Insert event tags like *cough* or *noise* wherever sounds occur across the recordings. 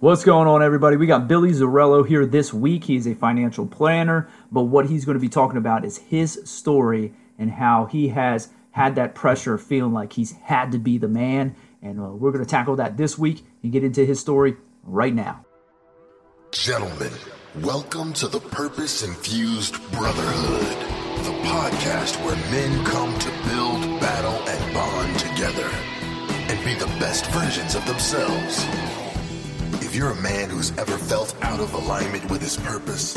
What's going on, everybody? We got Billy Zarello here this week. He's a financial planner, but what he's going to be talking about is his story and how he has had that pressure feeling like he's had to be the man. And uh, we're going to tackle that this week and get into his story right now. Gentlemen, welcome to the Purpose Infused Brotherhood, the podcast where men come to build, battle, and bond together and be the best versions of themselves. You're a man who's ever felt out of alignment with his purpose,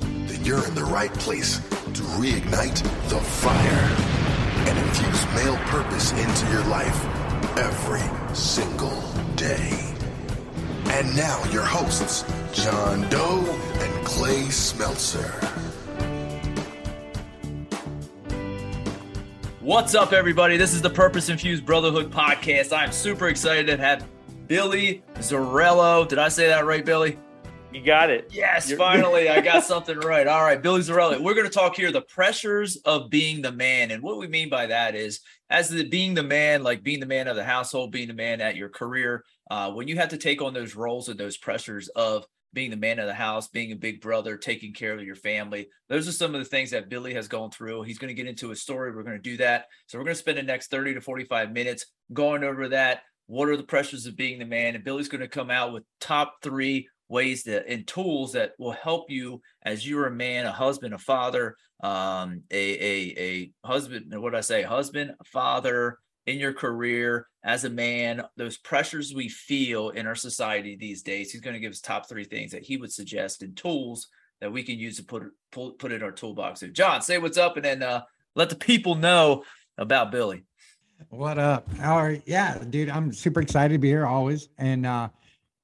then you're in the right place to reignite the fire and infuse male purpose into your life every single day. And now your hosts, John Doe and Clay Smeltzer. What's up, everybody? This is the Purpose Infused Brotherhood podcast. I'm super excited to have Billy Zarello. Did I say that right, Billy? You got it. Yes, You're- finally, I got *laughs* something right. All right, Billy Zarello. We're going to talk here the pressures of being the man, and what we mean by that is as the being the man, like being the man of the household, being the man at your career. Uh, when you have to take on those roles and those pressures of being the man of the house, being a big brother, taking care of your family. Those are some of the things that Billy has gone through. He's going to get into a story. We're going to do that. So we're going to spend the next 30 to 45 minutes going over that, what are the pressures of being the man? And Billy's going to come out with top three ways that and tools that will help you as you're a man, a husband, a father, um, a a a husband. What did I say? Husband, father in your career as a man. Those pressures we feel in our society these days. He's going to give us top three things that he would suggest and tools that we can use to put pull, put in our toolbox. So, John, say what's up, and then uh, let the people know about Billy. What up? How are you? Yeah, dude, I'm super excited to be here always. And uh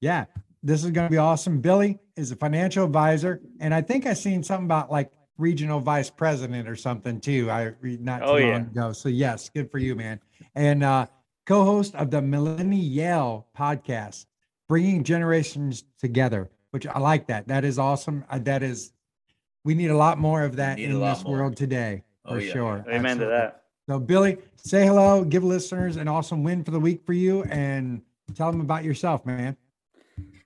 yeah, this is going to be awesome. Billy is a financial advisor, and I think I seen something about like regional vice president or something too. I read not too oh, long yeah. ago. So yes, good for you, man. And uh co-host of the Millennial podcast, bringing generations together, which I like that. That is awesome. Uh, that is, we need a lot more of that in this more. world today, oh, for yeah. sure. Amen Absolutely. to that. So, Billy, say hello, give listeners an awesome win for the week for you, and tell them about yourself, man.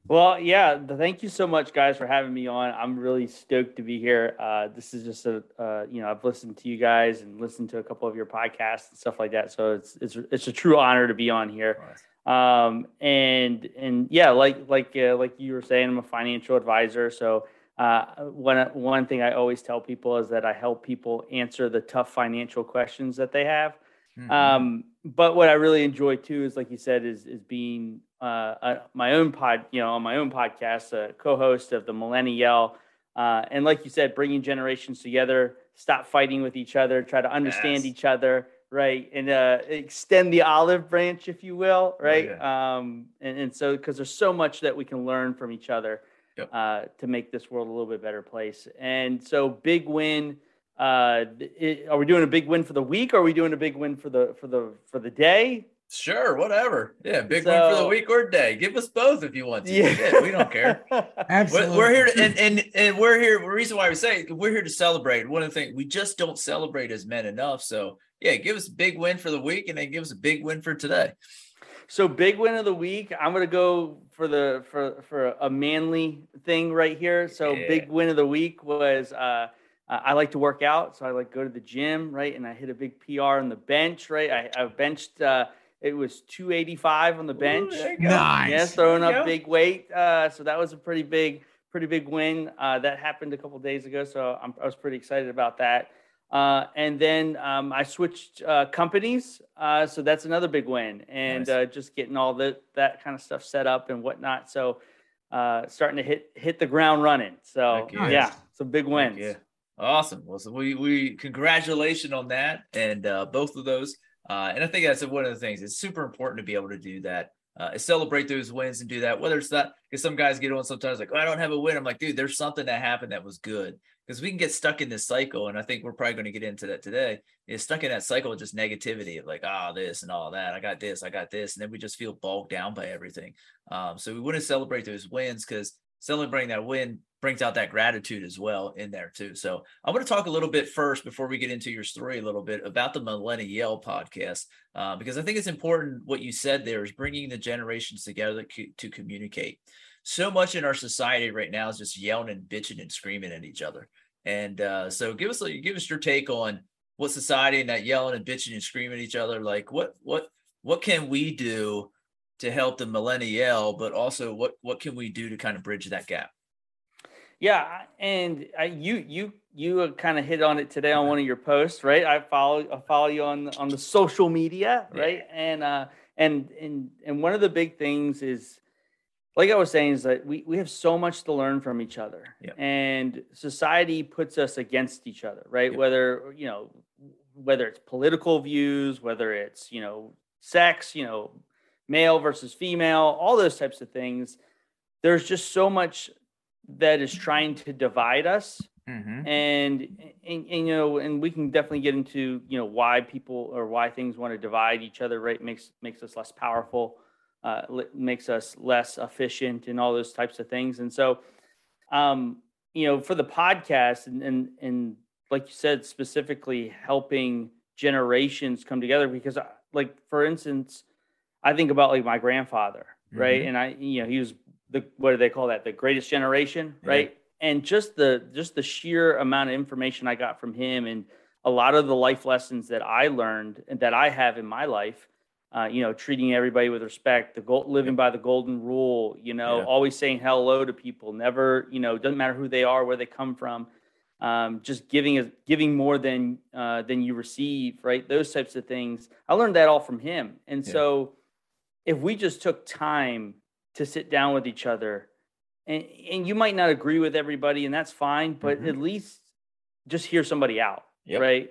Well, yeah, thank you so much, guys, for having me on. I'm really stoked to be here. Uh, this is just a, uh, you know, I've listened to you guys and listened to a couple of your podcasts and stuff like that. So it's it's it's a true honor to be on here. Um, and and yeah, like like uh, like you were saying, I'm a financial advisor. So uh, one one thing I always tell people is that I help people answer the tough financial questions that they have. Mm-hmm. Um, but what I really enjoy too is, like you said, is is being uh, a, my own pod, you know, on my own podcast, a co-host of the Millennial, uh, and like you said, bringing generations together, stop fighting with each other, try to understand yes. each other, right, and uh, extend the olive branch, if you will, oh, right. Oh, yeah. um, and, and so because there's so much that we can learn from each other yep. uh, to make this world a little bit better place. And so, big win. Uh, it, are we doing a big win for the week? Or are we doing a big win for the for the for the day? Sure, whatever. Yeah, big so, win for the week or day. Give us both if you want to. Yeah, we don't care. *laughs* Absolutely, we're, we're here to, and, and and we're here. The reason why we say we're here to celebrate. One of the things we just don't celebrate as men enough. So yeah, give us a big win for the week, and then give us a big win for today. So big win of the week. I'm gonna go for the for for a manly thing right here. So yeah. big win of the week was uh, I like to work out, so I like go to the gym, right? And I hit a big PR on the bench, right? I, I benched. Uh, it was 285 on the bench. Ooh, nice. Yeah, throwing up big weight. Uh, so that was a pretty big, pretty big win. Uh, that happened a couple days ago, so I'm, i was pretty excited about that. Uh, and then um, I switched uh, companies, uh, so that's another big win, and nice. Uh, just getting all that that kind of stuff set up and whatnot. So uh, starting to hit hit the ground running. So nice. yeah, some big wins. Yeah, awesome. Well, so we we congratulations on that and uh, both of those. and I think that's one of the things. It's super important to be able to do that. celebrate those wins and do that. Whether it's not because some guys get on sometimes like, oh, I don't have a win. I'm like, dude, there's something that happened that was good because we can get stuck in this cycle and i think we're probably going to get into that today is stuck in that cycle of just negativity of like oh this and all that i got this i got this and then we just feel bogged down by everything. Um, so we want to celebrate those wins because celebrating that win brings out that gratitude as well in there too. So i want to talk a little bit first before we get into your story a little bit about the millennial yell podcast uh, because i think it's important what you said there is bringing the generations together to communicate so much in our society right now is just yelling and bitching and screaming at each other. And uh, so give us give us your take on what society and that yelling and bitching and screaming at each other like what what what can we do to help the millennial but also what what can we do to kind of bridge that gap yeah and I, you you you kind of hit on it today on one of your posts right i follow i follow you on on the social media right yeah. and uh and and and one of the big things is like I was saying, is that we, we have so much to learn from each other. Yep. And society puts us against each other, right? Yep. Whether, you know, whether it's political views, whether it's, you know, sex, you know, male versus female, all those types of things. There's just so much that is trying to divide us. Mm-hmm. And, and, and, you know, and we can definitely get into, you know, why people or why things want to divide each other, right? Makes, makes us less powerful, uh, makes us less efficient and all those types of things. And so, um, you know, for the podcast and, and, and like you said, specifically helping generations come together because uh, like, for instance, I think about like my grandfather, right? Mm-hmm. And I, you know, he was the what do they call that? The greatest generation, yeah. right? And just the just the sheer amount of information I got from him and a lot of the life lessons that I learned and that I have in my life, uh, you know, treating everybody with respect, the gold, living by the golden rule, you know, yeah. always saying hello to people, never, you know, doesn't matter who they are, where they come from, um, just giving a, giving more than uh, than you receive, right? Those types of things. I learned that all from him, and yeah. so if we just took time to sit down with each other and, and you might not agree with everybody and that's fine but mm-hmm. at least just hear somebody out yep. right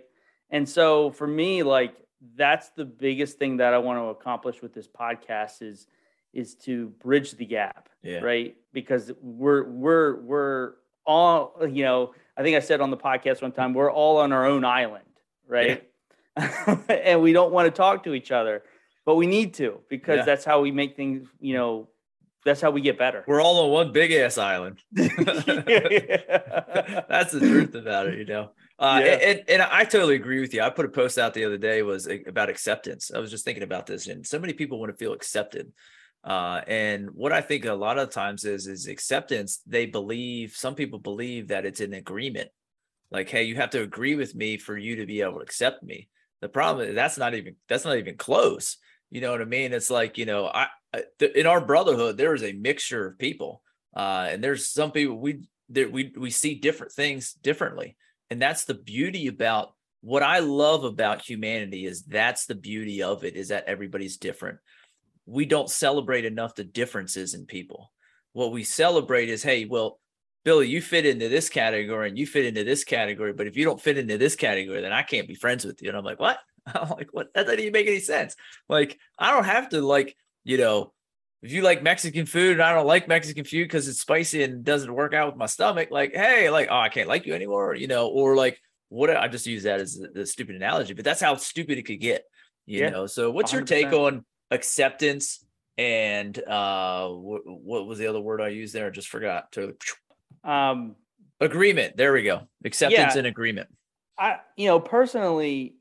and so for me like that's the biggest thing that i want to accomplish with this podcast is is to bridge the gap yeah. right because we're we're we're all you know i think i said on the podcast one time we're all on our own island right yeah. *laughs* and we don't want to talk to each other but we need to because yeah. that's how we make things you know that's how we get better we're all on one big ass island *laughs* *laughs* that's the truth about it you know uh, yeah. and, and i totally agree with you i put a post out the other day was about acceptance i was just thinking about this and so many people want to feel accepted uh, and what I think a lot of times is is acceptance. They believe some people believe that it's an agreement, like, hey, you have to agree with me for you to be able to accept me. The problem is that's not even that's not even close. You know what I mean? It's like, you know, I, I in our brotherhood, there is a mixture of people. Uh, and there's some people we that we we see different things differently. And that's the beauty about what I love about humanity is that's the beauty of it is that everybody's different. We don't celebrate enough the differences in people. What we celebrate is, hey, well, Billy, you fit into this category and you fit into this category, but if you don't fit into this category, then I can't be friends with you. And I'm like, what? *laughs* I'm like, what? That doesn't even make any sense. Like, I don't have to like, you know, if you like Mexican food and I don't like Mexican food because it's spicy and doesn't work out with my stomach, like, hey, like, oh, I can't like you anymore, you know, or like, what? I just use that as a stupid analogy, but that's how stupid it could get, you yeah, know. So, what's 100%. your take on acceptance and uh, what, what was the other word I used there? I just forgot. To um, agreement. There we go. Acceptance yeah, and agreement. I, you know, personally,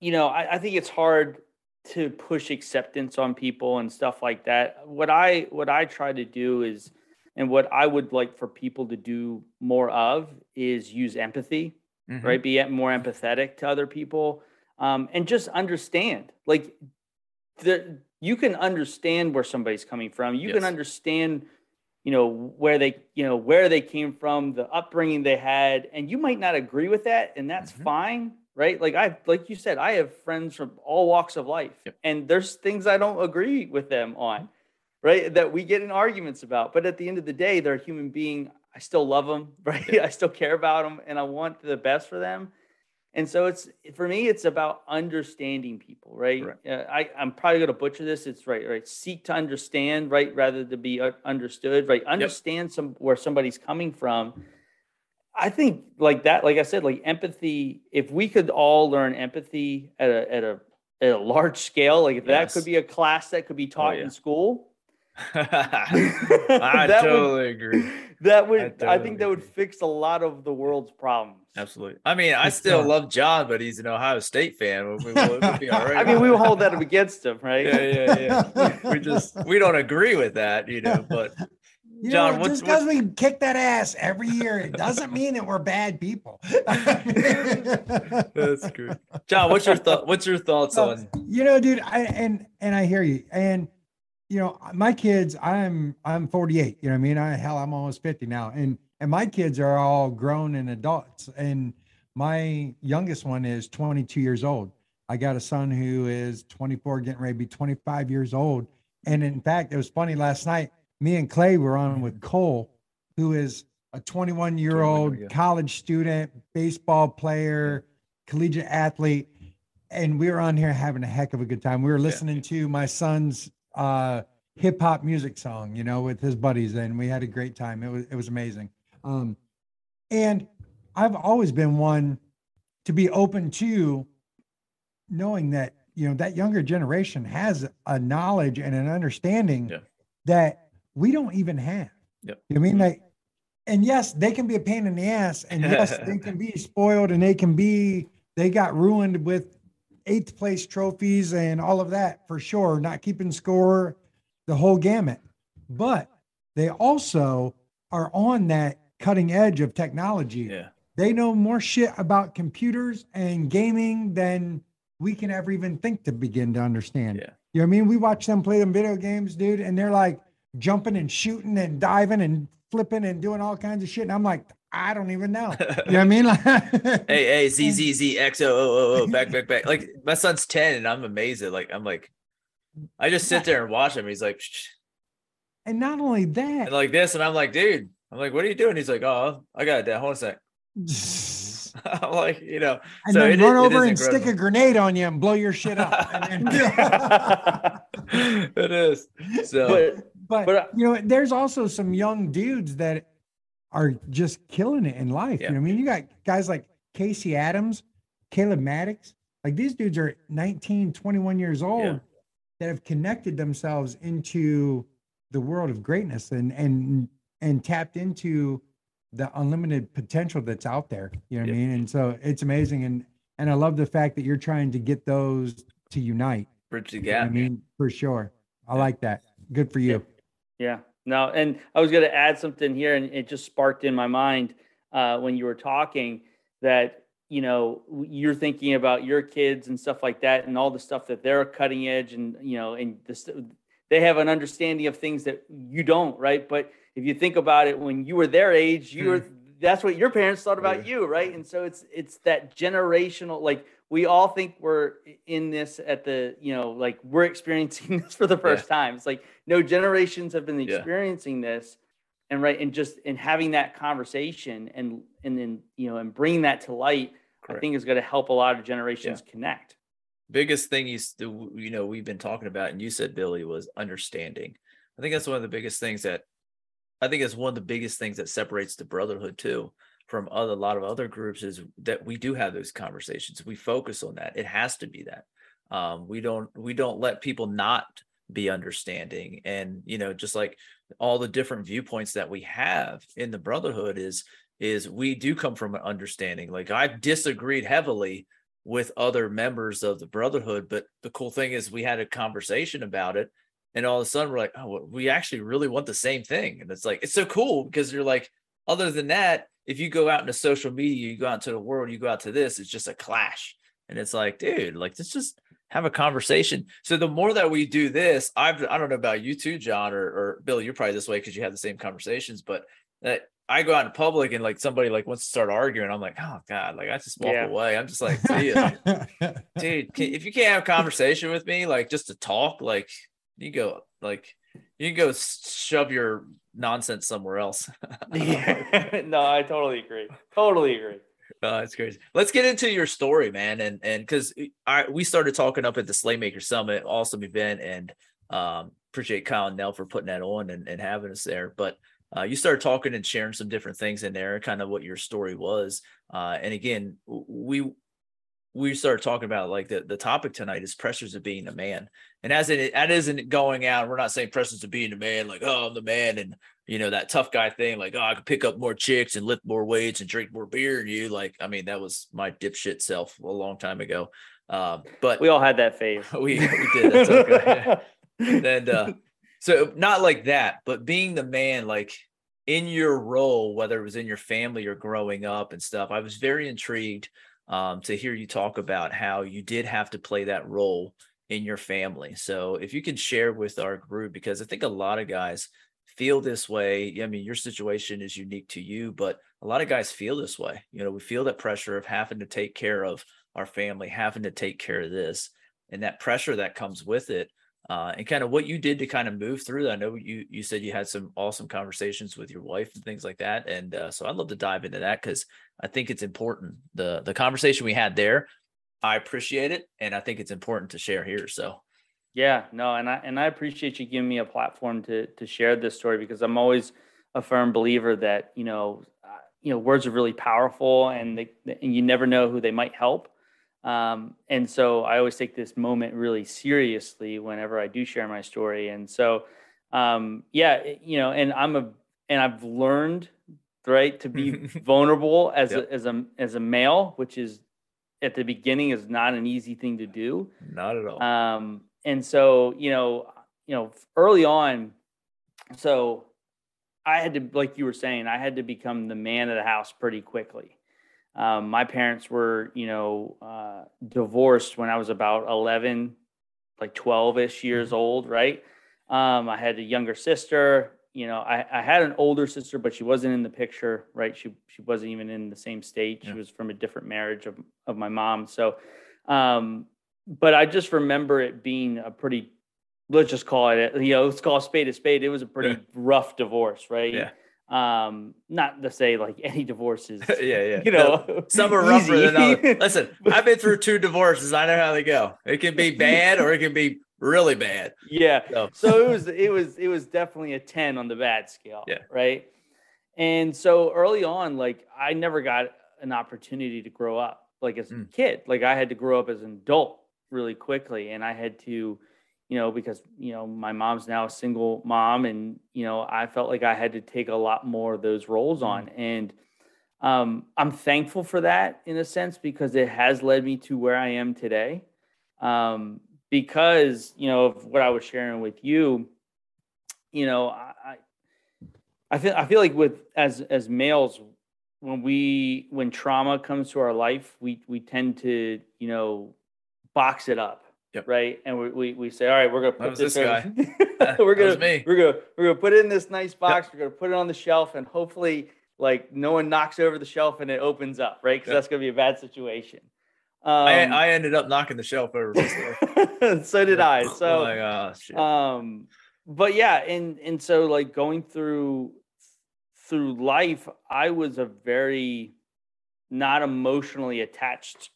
you know, I, I think it's hard to push acceptance on people and stuff like that. What I what I try to do is and what I would like for people to do more of is use empathy, mm-hmm. right? Be more empathetic to other people, um, and just understand. Like, the, you can understand where somebody's coming from. You yes. can understand, you know, where they, you know, where they came from, the upbringing they had, and you might not agree with that, and that's mm-hmm. fine right? Like I like you said, I have friends from all walks of life, yep. and there's things I don't agree with them on, right? That we get in arguments about. But at the end of the day, they're a human being. I still love them, *laughs* right? Yep. I still care about them, and I want the best for them. And so it's for me, it's about understanding people, right? Uh, I, I'm probably going to butcher this. It's right, right. Seek to understand, right, rather than be understood, right? Understand yep. some where somebody's coming from I think like that, like I said, like empathy. If we could all learn empathy at a at a at a large scale, like if yes. that could be a class that could be oh, taught oh, yeah. in school. *laughs* I *laughs* totally would, agree. *laughs* That would I, totally I think that would fix a lot of the world's problems. Absolutely. I mean, I still love John, but he's an Ohio State fan. We, we'll, we'll I mean, we will hold that up against him, right? Yeah, yeah, yeah. we just we don't agree with that, you know, but You John, know, what's- just because we kick that ass every year, it doesn't mean that we're bad people. *laughs* That's great. John, what's your thought? What's your thoughts So, on? you know, dude, I and and I hear you. And you know, my kids, I'm I'm 48. You know what I mean? I hell, I'm almost 50 now. And and my kids are all grown and adults. And my youngest one is 22 years old. I got a son who is 24, getting ready to be 25 years old. And in fact, it was funny last night. Me and Clay were on with Cole, who is a 21 year old yeah. college student, baseball player, collegiate athlete. And we were on here having a heck of a good time. We were listening to my son's uh, hip hop music song, you know, with his buddies, and we had a great time. It was it was amazing. Um, and I've always been one to be open to knowing that you know that younger generation has a knowledge and an understanding Yeah. that we don't even have. Yep. You know I mean mm-hmm. like and yes, they can be a pain in the ass, and *laughs* yes, they can be spoiled, and they can be they got ruined with eighth place trophies and all of that for sure, not keeping score, the whole gamut. But they also are on that cutting edge of technology. Yeah, They know more shit about computers and gaming than we can ever even think to begin to understand. Yeah. You know what I mean? We watch them play them video games, dude, and they're like jumping and shooting and diving and flipping and doing all kinds of shit. And I'm like, I don't even know. You know what I mean? Like, *laughs* hey, hey, Z Z Z X O O O O back back back. Like my son's ten, and I'm amazed at like I'm like, I just sit there and watch him. He's like, Shh. and not only that, and that, like this, and I'm like, dude, I'm like, what are you doing? He's like, oh, I got it. Dad. Hold on a sec. *laughs* I'm like, you know, then so it is- run it over is and stick a grenade on you and blow your shit up. *laughs* Then- it is. So But but, But, uh, you know, there's also some young dudes that are just killing it in life. Yeah. You know, I mean, you got guys like Casey Adams, Caleb Maddox. Like these dudes are 19, 21 years old Yeah. that have connected themselves into the world of greatness and and and tapped into the unlimited potential that's out there. You know what I mean? And so it's amazing. And and I love the fact that you're trying to get those to unite. bridge the You know. I mean, for sure. I Yeah. like that. Good for you. Yeah. No, and I was going to add something here, and it just sparked in my mind uh, when you were talking that you know you're thinking about your kids and stuff like that, and all the stuff that they're cutting edge, and you know, and this, they have an understanding of things that you don't, right? But if you think about it, when you were their age, you were that's what your parents thought about you, right? And so it's it's that generational like we all think we're in this at the you know like we're experiencing *laughs* this for the first time. It's like no generations have been Yeah. experiencing this and right and just and having that conversation and and then you know and bringing that to light i think is going to help a lot of generations connect. Biggest thing you you know we've been talking about and you said billy was understanding. I think that's one of the biggest things that i think it's one of the biggest things that separates the brotherhood too from other, a lot of other groups is that we do have those conversations we focus on that it has to be that. Um, we don't we don't let people not be understanding and you know just like all the different viewpoints that we have in the brotherhood is is we do come from an understanding. Like i've disagreed heavily with other members of the brotherhood but the cool thing is we had a conversation about it and all of a sudden we're like oh we actually really want the same thing. And it's like it's so cool because you're like other than that if you go out into social media you go out into the world you go out to this it's just a clash and it's like dude like let's just have a conversation so the more that we do this i've i don't know about you too john or, or bill you're probably this way because you have the same conversations but that I go out in public and like somebody like wants to start arguing, I'm like, oh god, like I just walk Yeah. away. I'm just like, ya *laughs* dude can, if you can't have a conversation with me like just to talk like you go like you can go shove your nonsense somewhere else. *laughs* Yeah. *laughs* no i totally agree. Totally agree. Uh, it's crazy. Let's get into your story man and and because i we started talking up at the slaymaker summit awesome event and um appreciate kyle and nell for putting that on and, and having us there. But uh, you started talking and sharing some different things in there kind of what your story was. Uh, and again we we started talking about like the, the topic tonight is pressures of being a man. And as it that isn't going out, we're not saying pressures of being a man, like, oh, I'm the man, and you know, that tough guy thing, like, oh, I could pick up more chicks and lift more weights and drink more beer than you. Like, I mean, that was my dipshit self a long time ago. Um, but we all had that phase *laughs* we, we did that's okay. *laughs* and uh So not like that, but being the man, like in your role, whether it was in your family or growing up and stuff, I was very intrigued um, to hear you talk about how you did have to play that role in your family. So if you can share with our group, because I think a lot of guys feel this way. I mean, your situation is unique to you, but a lot of guys feel this way. You know, we feel that pressure of having to take care of our family, having to take care of this, and that pressure that comes with it. Uh, and kind of what you did to kind of move through that. I know you you said you had some awesome conversations with your wife and things like that, and uh, so I'd love to dive into that because I think it's important. the The conversation we had there, I appreciate it, and I think it's important to share here. So yeah, no, and I and I appreciate you giving me a platform to to share this story because I'm always a firm believer that you know uh, you know words are really powerful and they and you never know who they might help. Um, and so I always take this moment really seriously whenever I do share my story. And so, um, yeah, you know, and I'm a and I've learned right to be *laughs* vulnerable as yep. a, as a as a male, which is at the beginning is not an easy thing to do. Not at all. Um, and so you know you know early on so i had to like you were saying i had to become the man of the house pretty quickly um, my parents were you know uh, divorced when i was about 11 like 12ish years mm-hmm. old right um, i had a younger sister you know I, I had an older sister but she wasn't in the picture right she she wasn't even in the same state yeah. she was from a different marriage of, of my mom so um, but I just remember it being a pretty, let's just call it, you know, let's call a spade a spade. It was a pretty yeah. rough divorce, right? Yeah. Um, not to say like any divorce is, *laughs* yeah, yeah. You know, some are rougher than others. *laughs* Listen, I've been through two divorces. I know how they go. It can be *laughs* bad or it can be really bad. Yeah. So. so it was, it was, it was definitely a 10 on the bad scale. Yeah. Right. And so early on, like I never got an opportunity to grow up like as a mm. kid. Like I had to grow up as an adult really quickly and i had to you know because you know my mom's now a single mom and you know i felt like i had to take a lot more of those roles on mm. and um, i'm thankful for that in a sense because it has led me to where i am today um, because you know of what i was sharing with you you know i i feel i feel like with as as males when we when trauma comes to our life we we tend to you know box it up. Yep. Right. And we, we, we say, all right, we're going to put this, this guy. *laughs* we're to, we're to, we're to put it in this nice box. Yep. We're going to put it on the shelf and hopefully like no one knocks over the shelf and it opens up. Right. Cause yep. that's going to be a bad situation. Um, I, I ended up knocking the shelf over. *laughs* so did I. *laughs* So, oh my gosh. Um, but yeah. And, and so like going through, through life, I was a very not emotionally attached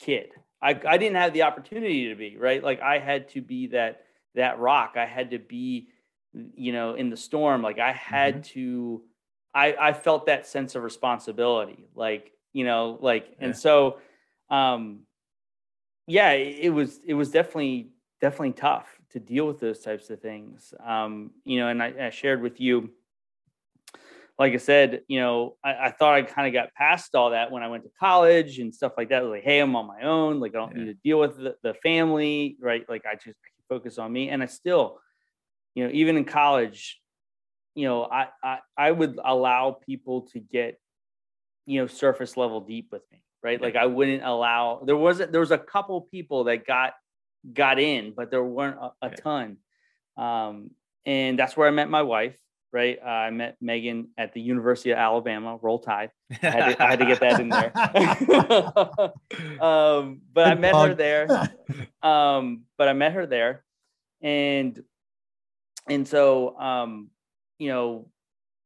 kid. I, I didn't have the opportunity to be right. Like I had to be that that rock. I had to be, you know, in the storm. Like I had mm-hmm. to. I I felt that sense of responsibility. Like you know, like yeah. and so, um, yeah, it, was it was definitely definitely tough to deal with those types of things. Um, you know, and I, I shared with you like I said, you know, I, I thought I kind of got past all that when I went to college and stuff like that. Like, hey, I'm on my own. Like, I don't yeah. need to deal with the, the family, right? Like, I just focus on me. And I still, you know, even in college, you know, I, I I would allow people to get, you know, surface level deep with me, right? Yeah. Like, I wouldn't allow. There wasn't. There was a couple people that got got in, but there weren't a, a yeah. ton. Um, and that's where I met my wife right? Uh, I met Megan at the University of Alabama. Roll Tide. I had to, I had to get that in there. *laughs* um, but I met her there. *laughs* Um, but I met her there, and and so um, you know,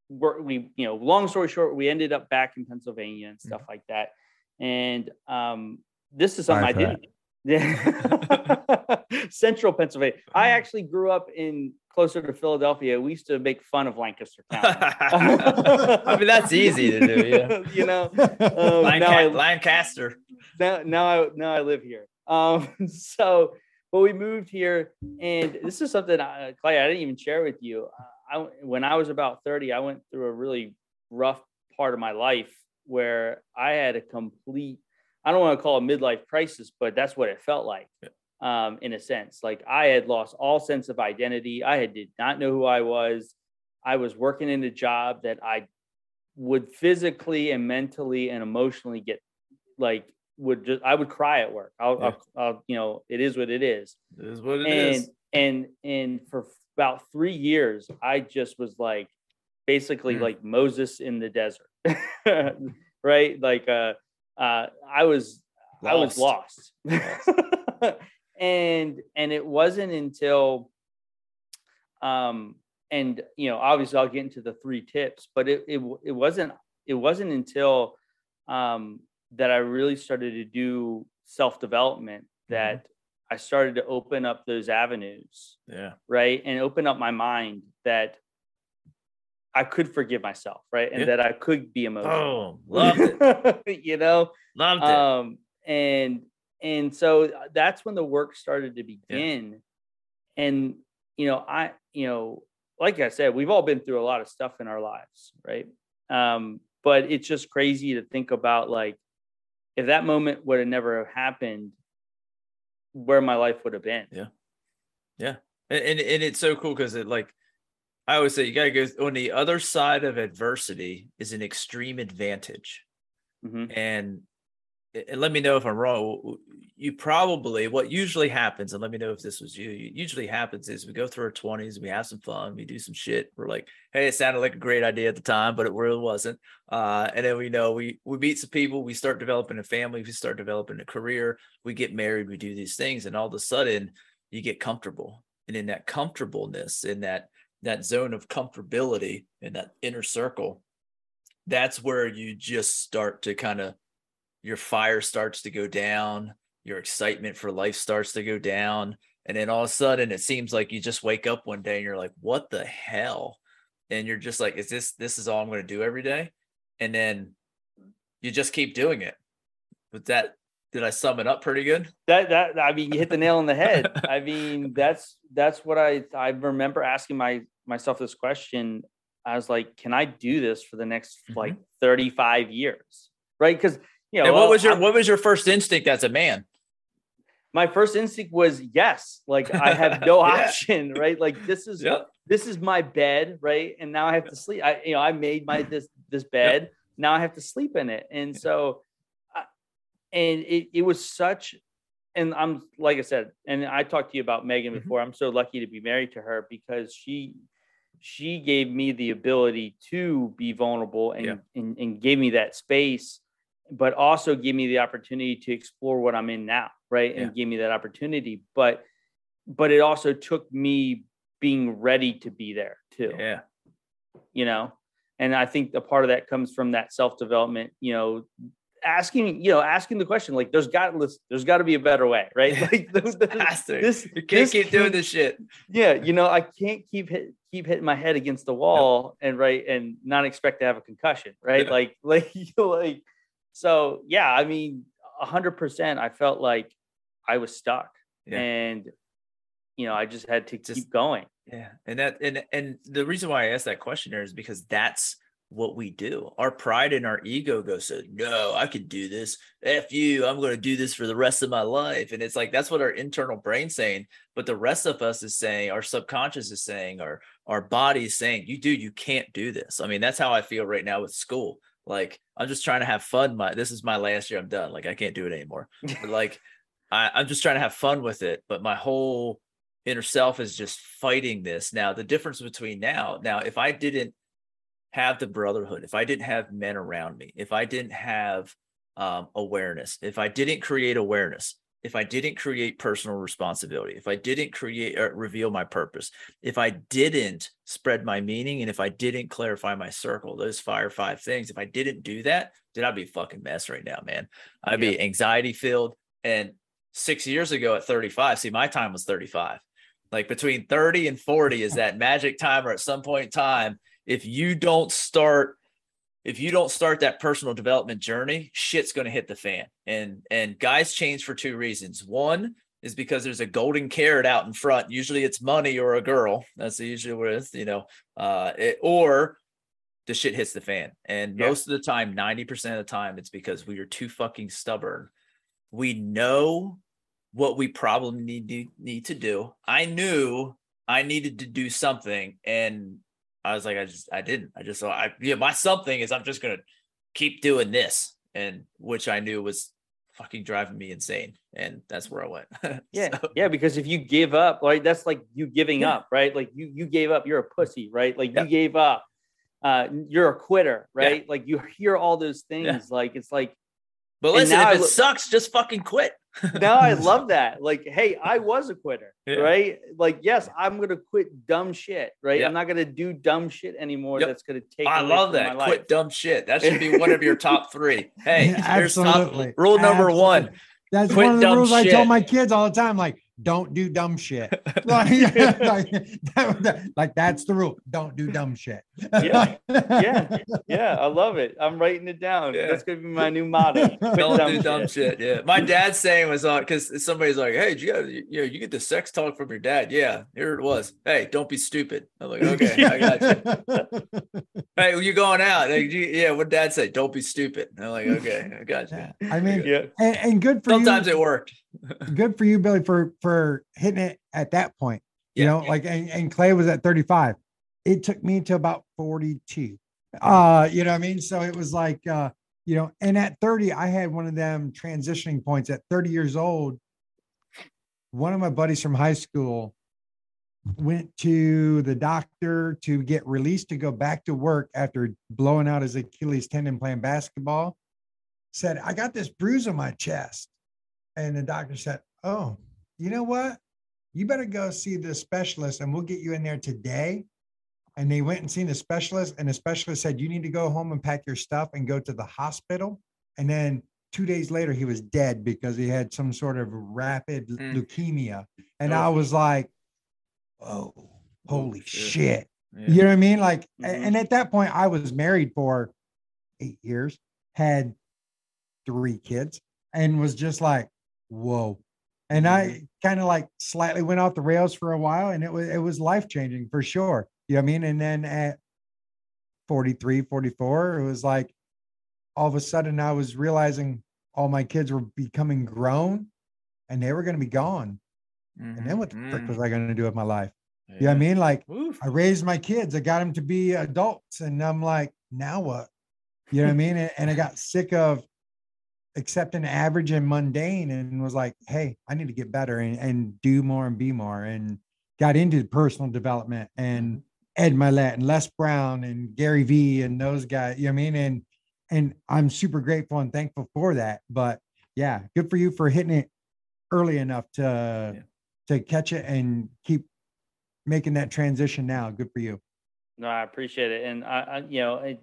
we you know, long story short, we ended up back in Pennsylvania and stuff mm-hmm. like that. And um, this is something I didn't. Yeah. *laughs* Central Pennsylvania. I actually grew up in closer to Philadelphia, we used to make fun of Lancaster *laughs* County. I mean, that's easy to do, yeah. *laughs* you know, um, Lanca- now I, Lancaster. Now, now I now I live here. Um, so, but we moved here, and this is something, I, Clay, I didn't even share with you. I, when I was about thirty, I went through a really rough part of my life where I had a complete. I don't want to call it midlife crisis, but that's what it felt like. Yeah. um, in a sense. Like I had lost all sense of identity. I had did not know who I was. I was working in a job that I would physically and mentally and emotionally get like would just I would cry at work. I'll, Yeah. I'll, I'll you know it is what it is. It is what it and is. and and for about three years, I just was like basically Mm. like Moses in the desert, *laughs* right? Like uh, uh, I was I was lost. *laughs* and and it wasn't until um and you know obviously I'll get into the three tips, but it it, it wasn't it wasn't until um that I really started to do self development that I started to open up those avenues, Yeah. right? And open up my mind that I could forgive myself, right? And Yeah. that I could be emotional. Oh, loved it. *laughs* you know? Loved it. um and and so uh, that's when the work started to begin and you know i you know like i said we've all been through a lot of stuff in our lives right um but it's just crazy to think about like if that moment would have never happened where my life would have been Yeah. Yeah. and, and and it's so cool because it like I always say you gotta go on the other side of adversity is an extreme advantage. Mhm. And and let me know if I'm wrong. You probably what usually happens, and let me know if this was you. you- Usually happens is we go through our 20s, we have some fun, we do some shit. We're like, hey, it sounded like a great idea at the time, but it really wasn't. Uh, and then we know we we meet some people, we start developing a family, we start developing a career, we get married, we do these things, and all of a sudden you get comfortable. And in that comfortableness, in that that zone of comfortability, in that inner circle, that's where you just start to kind of your fire starts to go down, your excitement for life starts to go down. And then all of a sudden it seems like you just wake up one day and you're like, what the hell? And you're just like, is this this is all I'm going to do every day? And then you just keep doing it. But that did I sum it up pretty good? that that i mean you hit the nail on the head. *laughs* I mean that's that's what i i remember asking my myself this question. I was like can i do this for the next Mhm. like 35 years? Right? Because you know and what well, was your I'm- what was your first instinct as a man? my first instinct was yes. Like i have no *laughs* Yeah. option right? Like this is Yep. this is my bed right? And now i have to sleep. I you know i made my this this bed. Now i have to sleep in it. And so I- and it, it was such and i'm like i said and i talked to you about megan Mhm. before i'm so lucky to be married to her because she she gave me the ability to be vulnerable and Yeah. and, and gave me that space but also gave me the opportunity to explore what i'm in now right Yeah. and gave me that opportunity but but it also took me being ready to be there too Yeah. you know and i think a part of that comes from that self development you know asking you know asking the question like there's got there's got to be a better way right *laughs* like this, Has this You can't this keep doing this shit. yeah you know i can't keep hit, keep hitting my head against the wall and right and not expect to have a concussion right Yeah. like *laughs* like you know, like so yeah i mean 100% i felt like i was stuck Yeah. and you know i just had to Just- keep going Yeah, and that and and the reason why I asked that question is because that's what we do. Our pride and our ego goes, so no, I can do this. F you, I'm going to do this for the rest of my life. And it's like that's what our internal brain's saying, but the rest of us is saying, our subconscious is saying, our our body is saying, you do, you can't do this. I mean, that's how I feel right now with school. Like I'm just trying to have fun. My this is my last year. I'm done. Like I can't do it anymore. *laughs* But like I, I'm just trying to have fun with it. But my whole inner self is just fighting this. Now, the difference between now, now, if I didn't have the brotherhood, if I didn't have men around me, if I didn't have um, awareness, if I didn't create awareness, if I didn't create personal responsibility, if I didn't create or reveal my purpose, if I didn't spread my meaning, and if I didn't clarify my circle, those fire five things, if I didn't do that, then I'd be a fucking mess right now, man. I'd be anxiety filled. And six years ago at 35, see, my time was 35 like between 30 and 40 is that magic time or at some point in time if you don't start if you don't start that personal development journey shit's going to hit the fan. And and guys change for two reasons. One is because there's a golden carrot out in front. Usually it's money or a girl. That's usually what it is you know uh it, or the shit hits the fan. And Yeah. most of the time 90% of the time it's because we are too fucking stubborn. We know what we probably need to need to do. I knew I needed to do something, and I was like, I just I didn't. I just so I yeah, my something is I'm just gonna keep doing this, and which I knew was fucking driving me insane, and that's where I went. *laughs* Yeah, So, yeah, because if you give up, like that's like you giving Yeah. up, right? Like you you gave up, you're a pussy, right? Like Yeah. you gave up, uh, you're a quitter, Yeah. right? Like you hear all those things, like it's like but listen, if it look- sucks, just fucking quit. *laughs* now I love *laughs* that. Like, hey, I was a quitter, Yeah. right? Like, yes, I'm gonna quit dumb shit, right? Yeah. I'm not gonna do dumb shit anymore. Yep. That's gonna take. I love that. my Quit life. dumb shit. That should be one of your top *laughs* three. Hey, here's top Absolutely. rule number one. That's Quit one of the dumb rules I tell my kids all the time. Like, don't do dumb shit. *laughs* *laughs* like, like, that- that- like, that's the rule. Don't do dumb shit. Yeah. Yeah, *laughs* yeah, I love it. I'm writing it down. Yeah. That's gonna be my new motto. Don't dumb do dumb shit. shit. Yeah. My dad's saying was on because somebody's like, Hey, did you have, you know, you get the sex talk from your dad. Yeah, here it was. Hey, don't be stupid. I'm like, okay, I got you. Hey, when you going out? Like, you- yeah, what dad say? Don't be stupid. I'm like, okay, I got you. I mean, Yeah. and, and good for Sometimes you. Sometimes it worked. Good for you, Billy, for for hitting it at that point. You Yeah. know, like and, and Clay was at 35. It took me to about 42. Uh, you know what I mean? So it was like uh, you know, and at 30, I had one of them transitioning points at 30 years old. One of my buddies from high school went to the doctor to get released to go back to work after blowing out his Achilles tendon playing basketball. Said, I got this bruise on my chest. And the doctor said, Oh, you know what? You better go see the specialist and we'll get you in there today. And they went and seen the specialist, and the specialist said, You need to go home and pack your stuff and go to the hospital. And then two days later, he was dead because he had some sort of rapid Mm. leukemia. And Oh. I was like, Oh, holy shit. shit. Yeah. You know what I mean? Like, Mhm. and at that point, I was married for eight years, had three kids, and was just like, whoa. And I mm-hmm. kind of like slightly went off the rails for a while, and it was it was life changing for sure. You know what I mean? And then at 43, 44, it was like all of a sudden I was realizing all my kids were becoming grown and they were going to be gone. And then what the frick mm-hmm. was I going to do with my life? You know what I mean? Like, Oof. I raised my kids. I got them to be adults, and I'm like, now what? You know what I mean? And, and I got sick of accepting average and mundane, and was like, hey, I need to get better and, and do more and be more. And got into personal development and mm-hmm. Ed Mylett and Les Brown and Gary Vee and those guys. You know what I mean? And and I'm super grateful and thankful for that. But yeah, good for you for hitting it early enough to Yeah. to catch it and keep making that transition now. Good for you. No, I appreciate it, and I, I you know, it,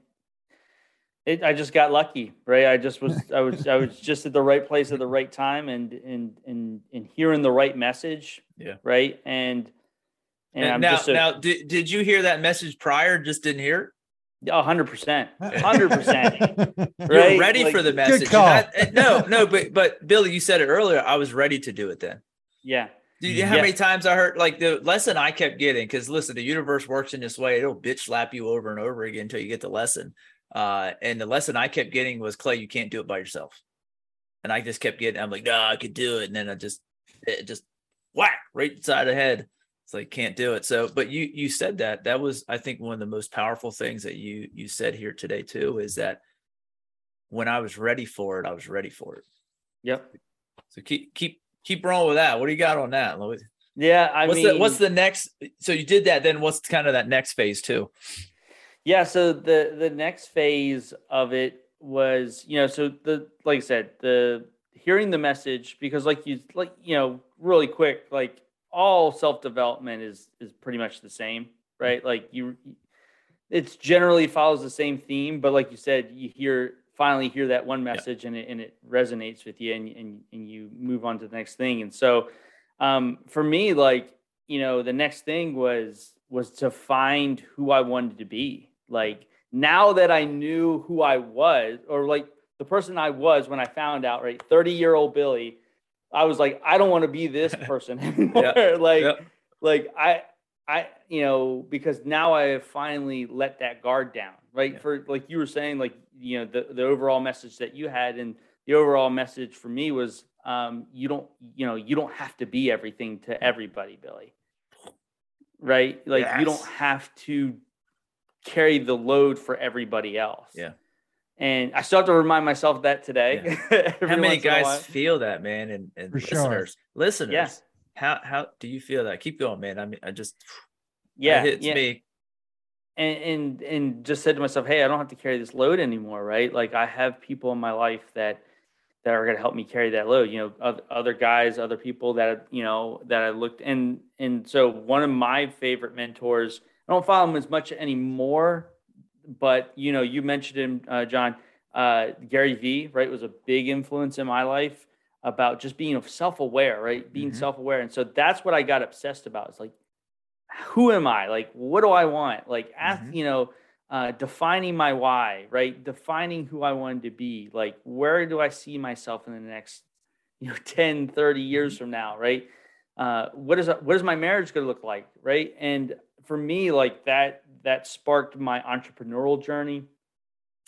it, I just got lucky, right? I just was, I was, I was just at the right place at the right time, and and and and hearing the right message, Yeah. right, and and, And I'm now, just a now, did, did you hear that message prior? Just didn't hear it. a hundred percent, *laughs* hundred percent, *laughs* You're right? ready for the message. and call. that- eh, no, no, but but Billy, you said it earlier. I was ready to do it then. yeah, Do you know how Yeah. many times I heard like the lesson I kept getting? Because listen, the universe works in this way; it'll bitch slap you over and over again until you get the lesson. Uh, and the lesson I kept getting was Clay, you can't do it by yourself. And I just kept getting, I'm like, no, I could do it, and then I just, it just whack right inside the head. It's like can't do it. So, but you you said that that was I think one of the most powerful things that you you said here today too is that when I was ready for it, I was ready for it. yep, So keep keep keep rolling with that. What do you got on that, Louis? yeah. I what's mean, the what's the next? So you did that. Then what's kind of that next phase too? Yeah, so the the next phase of it was, you know, so the like I said, the hearing the message because like you like you know, really quick, like all self-development is is pretty much the same, right? Like you it's generally follows the same theme, but like you said, you hear finally hear that one message and it and it resonates with you and and and you move on to the next thing. And so um for me like, you know, the next thing was was to find who I wanted to be. Like now that I knew who I was, or like the person I was when I found out, right? 30 year old Billy, I was like, I don't want to be this *laughs* person anymore. *laughs* like, like I, I, you know, because now I have finally let that guard down, right? Yeah. For like you were saying, like, you know, the, the overall message that you had and the overall message for me was um, you don't you know you don't have to be everything to everybody, Billy. Right? Like yes. you don't have to carry the load for everybody else. Yeah. And I still have to remind myself that today. Yeah. *laughs* how many guys feel that, man? And, and for listeners, sure. listeners, yeah. how how do you feel that? Keep going, man. I mean, I just yeah, it hits yeah. me. And, and and just said to myself, hey, I don't have to carry this load anymore, right? Like I have people in my life that that are going to help me carry that load. You know, other guys, other people that you know that I looked and and so one of my favorite mentors. I don't follow him as much anymore, but you know, you mentioned him, uh, John. Uh, Gary Vee, right, was a big influence in my life about just being self-aware, right? Being mm-hmm. self-aware, and so that's what I got obsessed about. It's like, who am I? Like, what do I want? Like, ask, mm-hmm. you know, uh, defining my why, right? Defining who I wanted to be. Like, where do I see myself in the next, you know, *laughs* 10, 30 years mm-hmm. from now, right? Uh, what is what is my marriage going to look like, right? And for me, like that that sparked my entrepreneurial journey.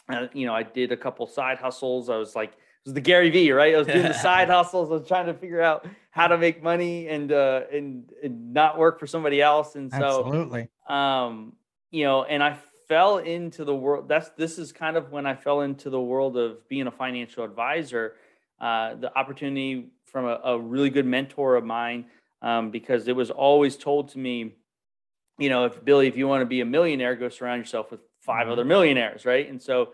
Uh, you know, I did a couple side hustles. I was like, it was the Gary Vee, right? I was doing the *laughs* side hustles. I was trying to figure out how to make money and uh, and, and not work for somebody else. And so, absolutely, um, you know, and I fell into the world. That's this is kind of when I fell into the world of being a financial advisor. Uh, the opportunity from a, a, really good mentor of mine, um, because it was always told to me you know, if Billy, if you want to be a millionaire, go surround yourself with 5 mm-hmm. other millionaires, right? And so,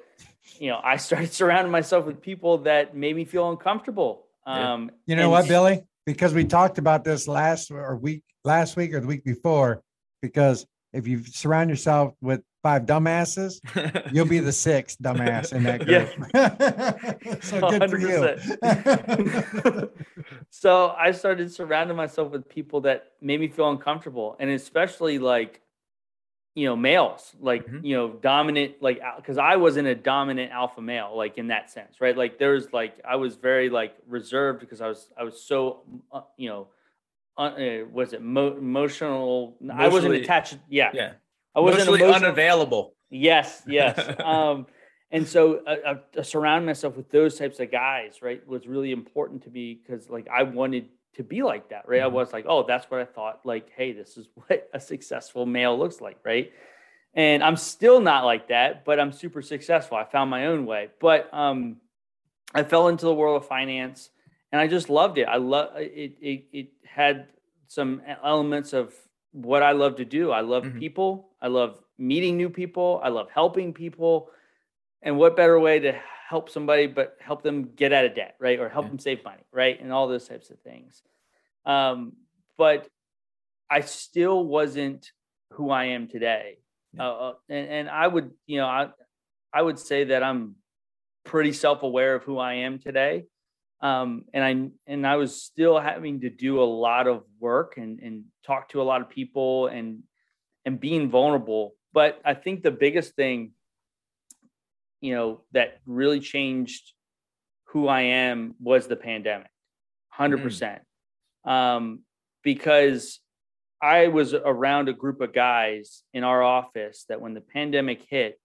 you know, I *laughs* started surrounding myself with people that made me feel uncomfortable. Um, you know what, Billy? Because we talked about this last or week, last week or the week before. Because if you surround yourself with five dumbasses, *laughs* you'll be the sixth dumbass in that group. Yeah. *laughs* so good 100%. for you. *laughs* so I started surrounding myself with people that made me feel uncomfortable, and especially like, you know, males, like mm-hmm. you know, dominant, like because I wasn't a dominant alpha male, like in that sense, right? Like there's like I was very like reserved because I was I was so uh, you know. Uh, was it mo- emotional? I wasn't attached. Yeah, yeah. I wasn't Mostly unavailable. Yes, *laughs* yes. um, and so uh, uh, surround myself with those types of guys, right, was really important to me because like I wanted to be like that, right? Mm-hmm. I was like, oh, that's what I thought. Like, hey, this is *laughs* what a successful male looks like, right? And I'm still not like that, but I'm super successful. I found my own way. But um, I fell into the world of finance, and I just loved it. I love it. It, it had some elements of what I love to do. I love mm-hmm. people. I love meeting new people. I love helping people. And what better way to help somebody but help them get out of debt, right? Or help yeah. them save money, right? And all those types of things. Um, but I still wasn't who I am today. Yeah. Uh, uh and, and I would, you know, I, I would say that I'm pretty self-aware of who I am today um, and I and I was still having to do a lot of work and and talk to a lot of people and and being vulnerable. But I think the biggest thing, you know, that really changed who I am was the pandemic, hundred mm. percent, um, because I was around a group of guys in our office that when the pandemic hit,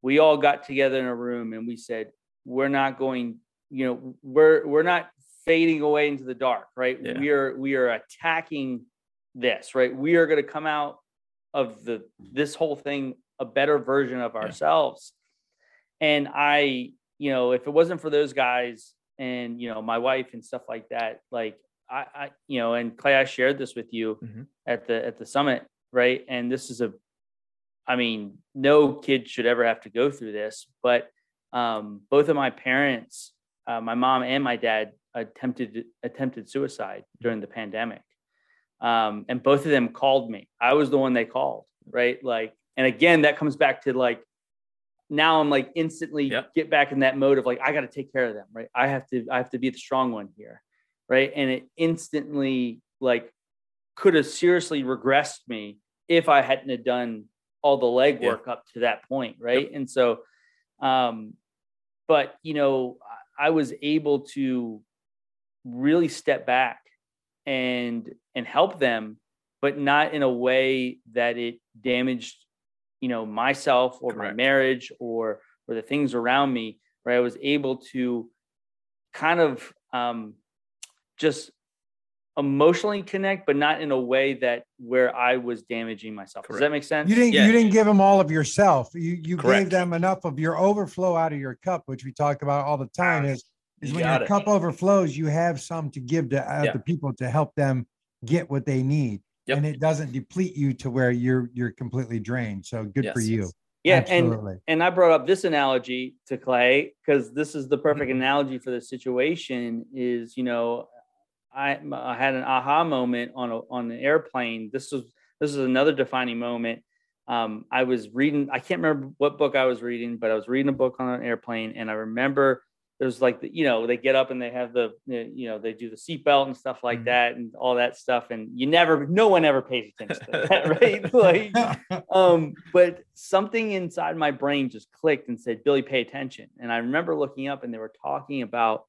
we all got together in a room and we said, we're not going you know we're we're not fading away into the dark right yeah. we are we are attacking this right we are going to come out of the this whole thing a better version of ourselves yeah. and i you know if it wasn't for those guys and you know my wife and stuff like that like i i you know and clay i shared this with you mm-hmm. at the at the summit right and this is a i mean no kid should ever have to go through this but um both of my parents uh, my mom and my dad attempted attempted suicide during the pandemic, um, and both of them called me. I was the one they called, right? Like, and again, that comes back to like now I'm like instantly yep. get back in that mode of like I got to take care of them, right? I have to I have to be the strong one here, right? And it instantly like could have seriously regressed me if I hadn't have done all the legwork yeah. up to that point, right? Yep. And so, um, but you know, I was able to really step back and and help them, but not in a way that it damaged, you know, myself or Correct. my marriage or or the things around me. Where I was able to kind of um, just emotionally connect, but not in a way that where I was damaging myself. Correct. Does that make sense? You didn't Yeah. you didn't give them all of yourself. You you Correct. gave them enough of your overflow out of your cup, which we talk about all the time. Is is You when your it. cup overflows, you have some to give to other Yeah. people to help them get what they need. Yep. And it doesn't deplete you to where you're you're completely drained. So good for Yes. you. Yeah, Absolutely. and and I brought up this analogy to Clay because this is the perfect mm-hmm. analogy for the situation. Is you know, I I had an aha moment on a on an airplane. This was this is another defining moment. Um, I was reading. I can't remember what book I was reading, but I was reading a book on an airplane, and I remember there's like the you know they get up and they have the you know they do the seatbelt and stuff like Mhm. that and all that stuff, and you never no one ever pays attention to that, *laughs* right? Like *laughs* um, but something inside my brain just clicked and said, Billy, pay attention. And I remember looking up and they were talking about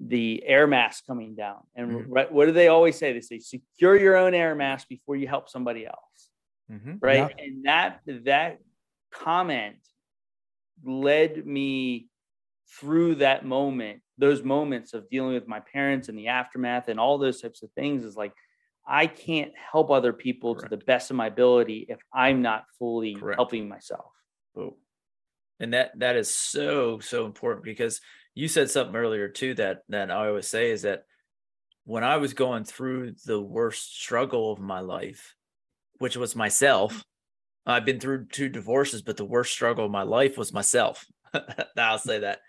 the air mask coming down. And Mhm. right, what do they always say? They say, secure your own air mask before you help somebody else. Mhm. Right. And that that comment led me through that moment, those moments of dealing with my parents and the aftermath and all those types of things is like I can't help other people to the best of my ability if I'm not fully Correct. helping myself. Boom. And that that is so so important because you said something earlier too that that I always say is that when I was going through the worst struggle of my life, which was myself, I've been through two divorces, but the worst struggle of my life was myself. *laughs* I'll say that.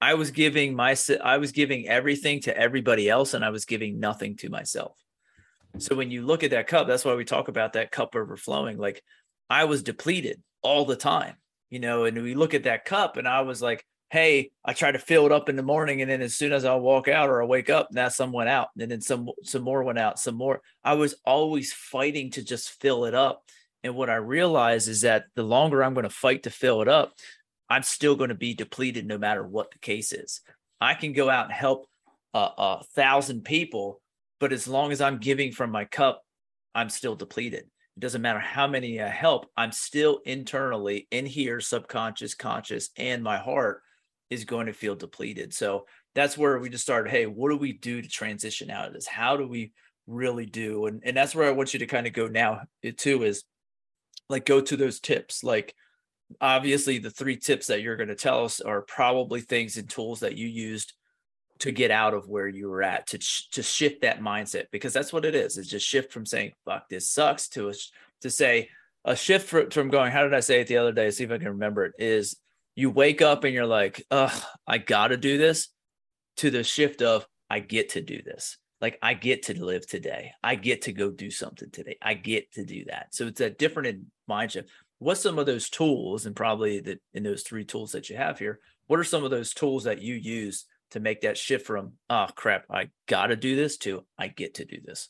I was giving my I was giving everything to everybody else and I was giving nothing to myself. So when you look at that cup, that's why we talk about that cup overflowing. Like I was depleted all the time, you know, and we look at that cup and I was like, hey, I try to fill it up in the morning. And then as soon as I walk out or I wake up, now some went out. And then some some more went out, some more. I was always fighting to just fill it up. And what I realized is that the longer I'm going to fight to fill it up, I'm still going to be depleted no matter what the case is. I can go out and help a, a thousand people, but as long as I'm giving from my cup, I'm still depleted. It doesn't matter how many I help, I'm still internally in here, subconscious, conscious, and my heart is going to feel depleted. So that's where we just started. Hey, what do we do to transition out of this? How do we really do? And and that's where I want you to kind of go now too is like go to those tips. Like obviously the three tips that you're going to tell us are probably things and tools that you used to get out of where you were at to to shift that mindset because that's what it is it's just shift from saying fuck this sucks to a, to say a shift from going how did i say it the other day see if i can remember it is you wake up and you're like ugh i gotta do this to the shift of i get to do this. Like i get to live today. I get to go do something today. I get to do that. So it's a different in- mind shift what's some of those tools and probably that in those three tools that you have here what are some of those tools that you use to make that shift from oh crap i gotta do this to i get to do this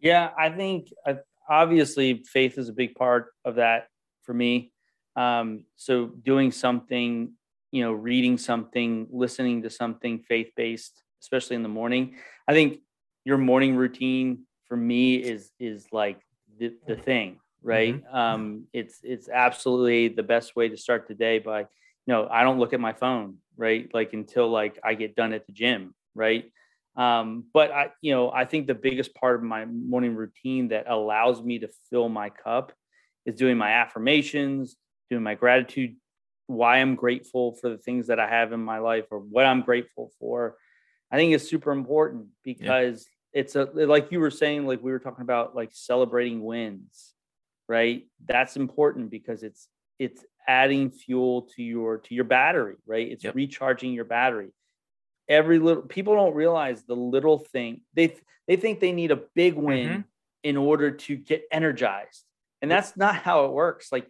Yeah, I think uh, obviously faith is a big part of that for me. Um, so doing something, you know, reading something, listening to something faith based, especially in the morning. I think your morning routine for me is is like the, the thing, right? Um, it's it's absolutely the best way to start the day by, you know, I don't look at my phone, right? Like until like I get done at the gym, right? Um, but I, you know, I think the biggest part of my morning routine that allows me to fill my cup is doing my affirmations, doing my gratitude, why I'm grateful for the things that I have in my life or what I'm grateful for. I think is super important because it's a like you were saying, like we were talking about like celebrating wins, right? That's important because it's it's adding fuel to your to your battery, right? It's Yep. recharging your battery every little people don't realize the little thing they they think they need a big win mm-hmm. in order to get energized and that's not how it works like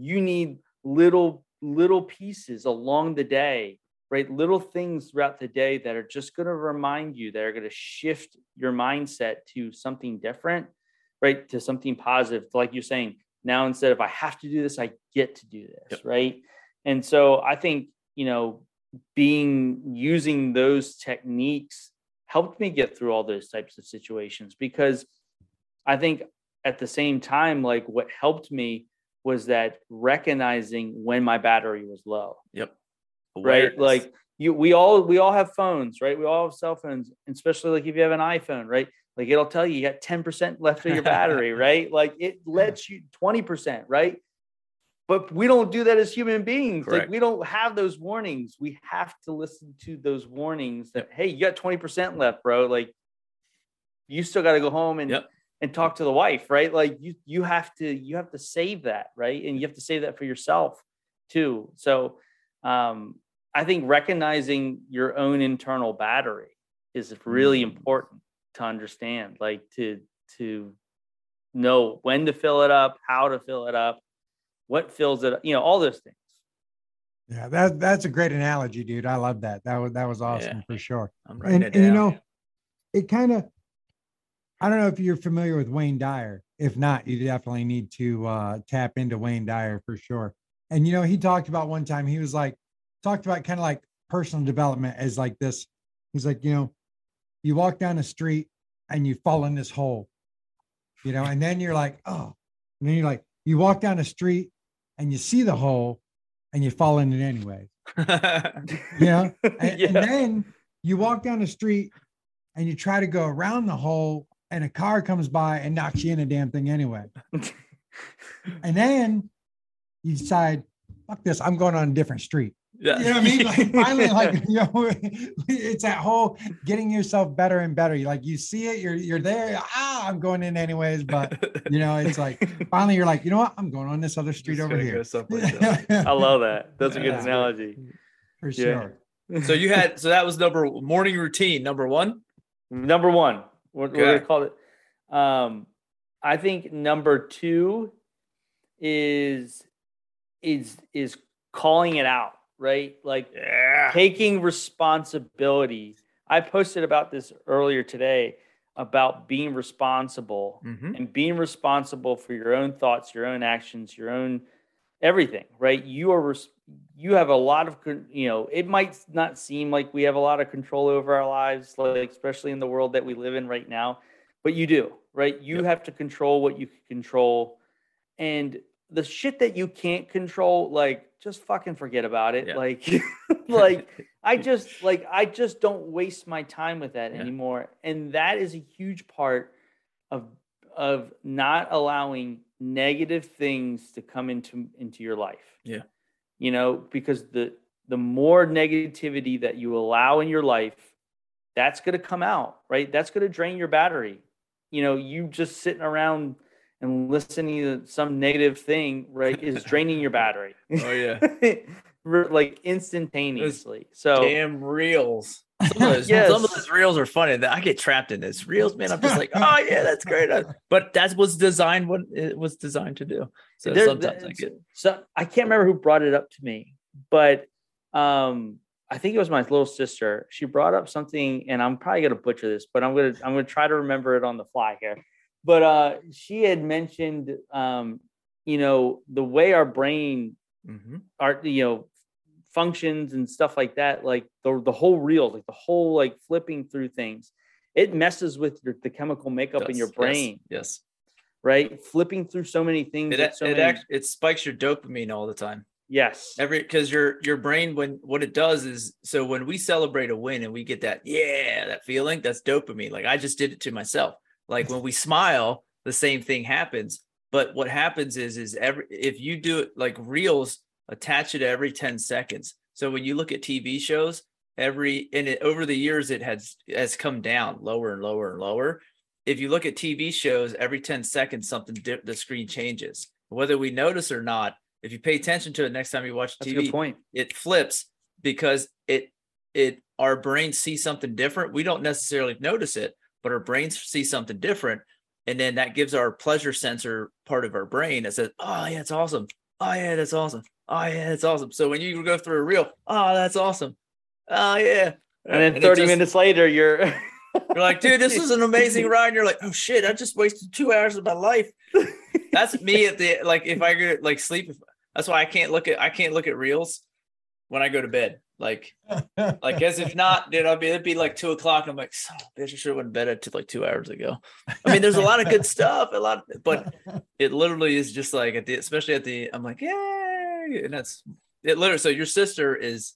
you need little little pieces along the day right? Little things throughout the day that are just going to remind you that are going to shift your mindset to something different right? To something positive. Like you're saying now instead of i have to do this i get to do this Yep. right? And so i think you know being using those techniques helped me get through all those types of situations because I think at the same time, like what helped me was that recognizing when my battery was low, yep right? Like, you we all we all have phones, right? We all have cell phones, especially like if you have an iPhone, right? Like it'll tell you you got 10% left of your battery, *laughs* right? Like it lets you 20%, right? But we don't do that as human beings. Correct. Like we don't have those warnings. We have to listen to those warnings that hey, you got 20% left, bro. Like you still got to go home and Yep. And talk to the wife, right? Like you you have to you have to save that, right? And you have to save that for yourself too. So um I think recognizing your own internal battery is really Mm. important to understand, like to to know when to fill it up, how to fill it up, what fills it up, you know, all those things. Yeah, that that's a great analogy, dude. I love that. That was that was awesome Yeah. for sure. I'm writing And, and you know, it kind of I don't know if you're familiar with Wayne Dyer. If not, you definitely need to uh, tap into Wayne Dyer for sure. And you know, he talked about one time he was like talked about kind of like personal development as like this. He's like, you know, you walk down the street and you fall in this hole, you know, and then you're like, oh, and then you're like, you walk down the street and you see the hole and you fall in it anyway. *laughs* You know, and, and then you walk down the street and you try to go around the hole and a car comes by and knocks you in a damn thing anyway. *laughs* And then you decide, fuck this, I'm going on a different street. yeah. You know what I mean? Like *laughs* finally, like you know, *laughs* it's that whole getting yourself better and better. You like you see it, you're you're there. Ah, I'm going in anyways, but you know, it's like finally you're like, you know what? I'm going on this other street Just over here. go someplace else. I love that. That's a good Yeah. analogy. for Yeah. sure. so you had so that was number morning routine number one. Number one, what, what do Okay. they call it? Um, I think number two is is is calling it out, right? Like Yeah. taking responsibility. I posted about this earlier today about being responsible Mhm. and being responsible for your own thoughts, your own actions, your own everything, right? You are res- you have a lot of you know, it might not seem like we have a lot of control over our lives like especially in the world that we live in right now, but you do, right? You Yep. have to control what you can control and the shit that you can't control like just fucking forget about it. Yeah. Like *laughs* *laughs* like I just like I just don't waste my time with that Yeah. anymore. And that is a huge part of of not allowing negative things to come into into your life. Yeah. You know, because the the more negativity that you allow in your life, that's going to come out, right? That's going to drain your battery. You know, you just sitting around and listening to some negative thing, right, is *laughs* draining your battery. Oh yeah. *laughs* Like instantaneously. So Damn reels. Some of, those, Yes. some of those reels are funny. I get trapped in this reels, man. I'm just like, oh yeah, that's great. But that was designed what it was designed to do. So there- sometimes I get so I can't remember who brought it up to me, but um I think it was my little sister. She brought up something, and I'm probably gonna butcher this, but I'm gonna I'm gonna try to remember it on the fly here. But uh she had mentioned um, you know, the way our brain Mhm. our you know functions and stuff like that like the, the whole reel like the whole like flipping through things it messes with your, the chemical makeup in your brain Yes. right flipping through so many things It so it, many, act, it spikes your dopamine all the time. yes Every because your your brain when what it does is so when we celebrate a win and we get that yeah that feeling that's dopamine. Like I just did it to myself. Like when we smile, the same thing happens. But what happens is is every if you do it like reels attach it every 10 seconds. So when you look at TV shows, every and it over the years it has has come down lower and lower and lower. If you look at TV shows, every 10 seconds something the screen changes. Whether we notice or not, if you pay attention to it next time you watch that's TV, point it flips because it it our brains see something different. We don't necessarily notice it, but our brains see something different. And then that gives our pleasure sensor part of our brain that says, Oh yeah, it's awesome. Oh yeah, that's awesome. Oh yeah, that's awesome. So when you go through a reel, oh that's awesome. Oh yeah. and then it 30 just- minutes later you're You're like, dude, this is an *laughs* amazing ride. And you're like, oh shit, I just wasted two hours of my life. That's me at the like if I go like sleep. That's why I can't look at I can't look at reels when I go to bed. Like like as if not, dude, I'll be it'd be like two o'clock. And I'm like, son bitch, I should have went to bed at like two hours ago. I mean, there's a lot of good stuff, a lot, but it literally is just like at the especially at the I'm like, yay. And that's it literally so your sister is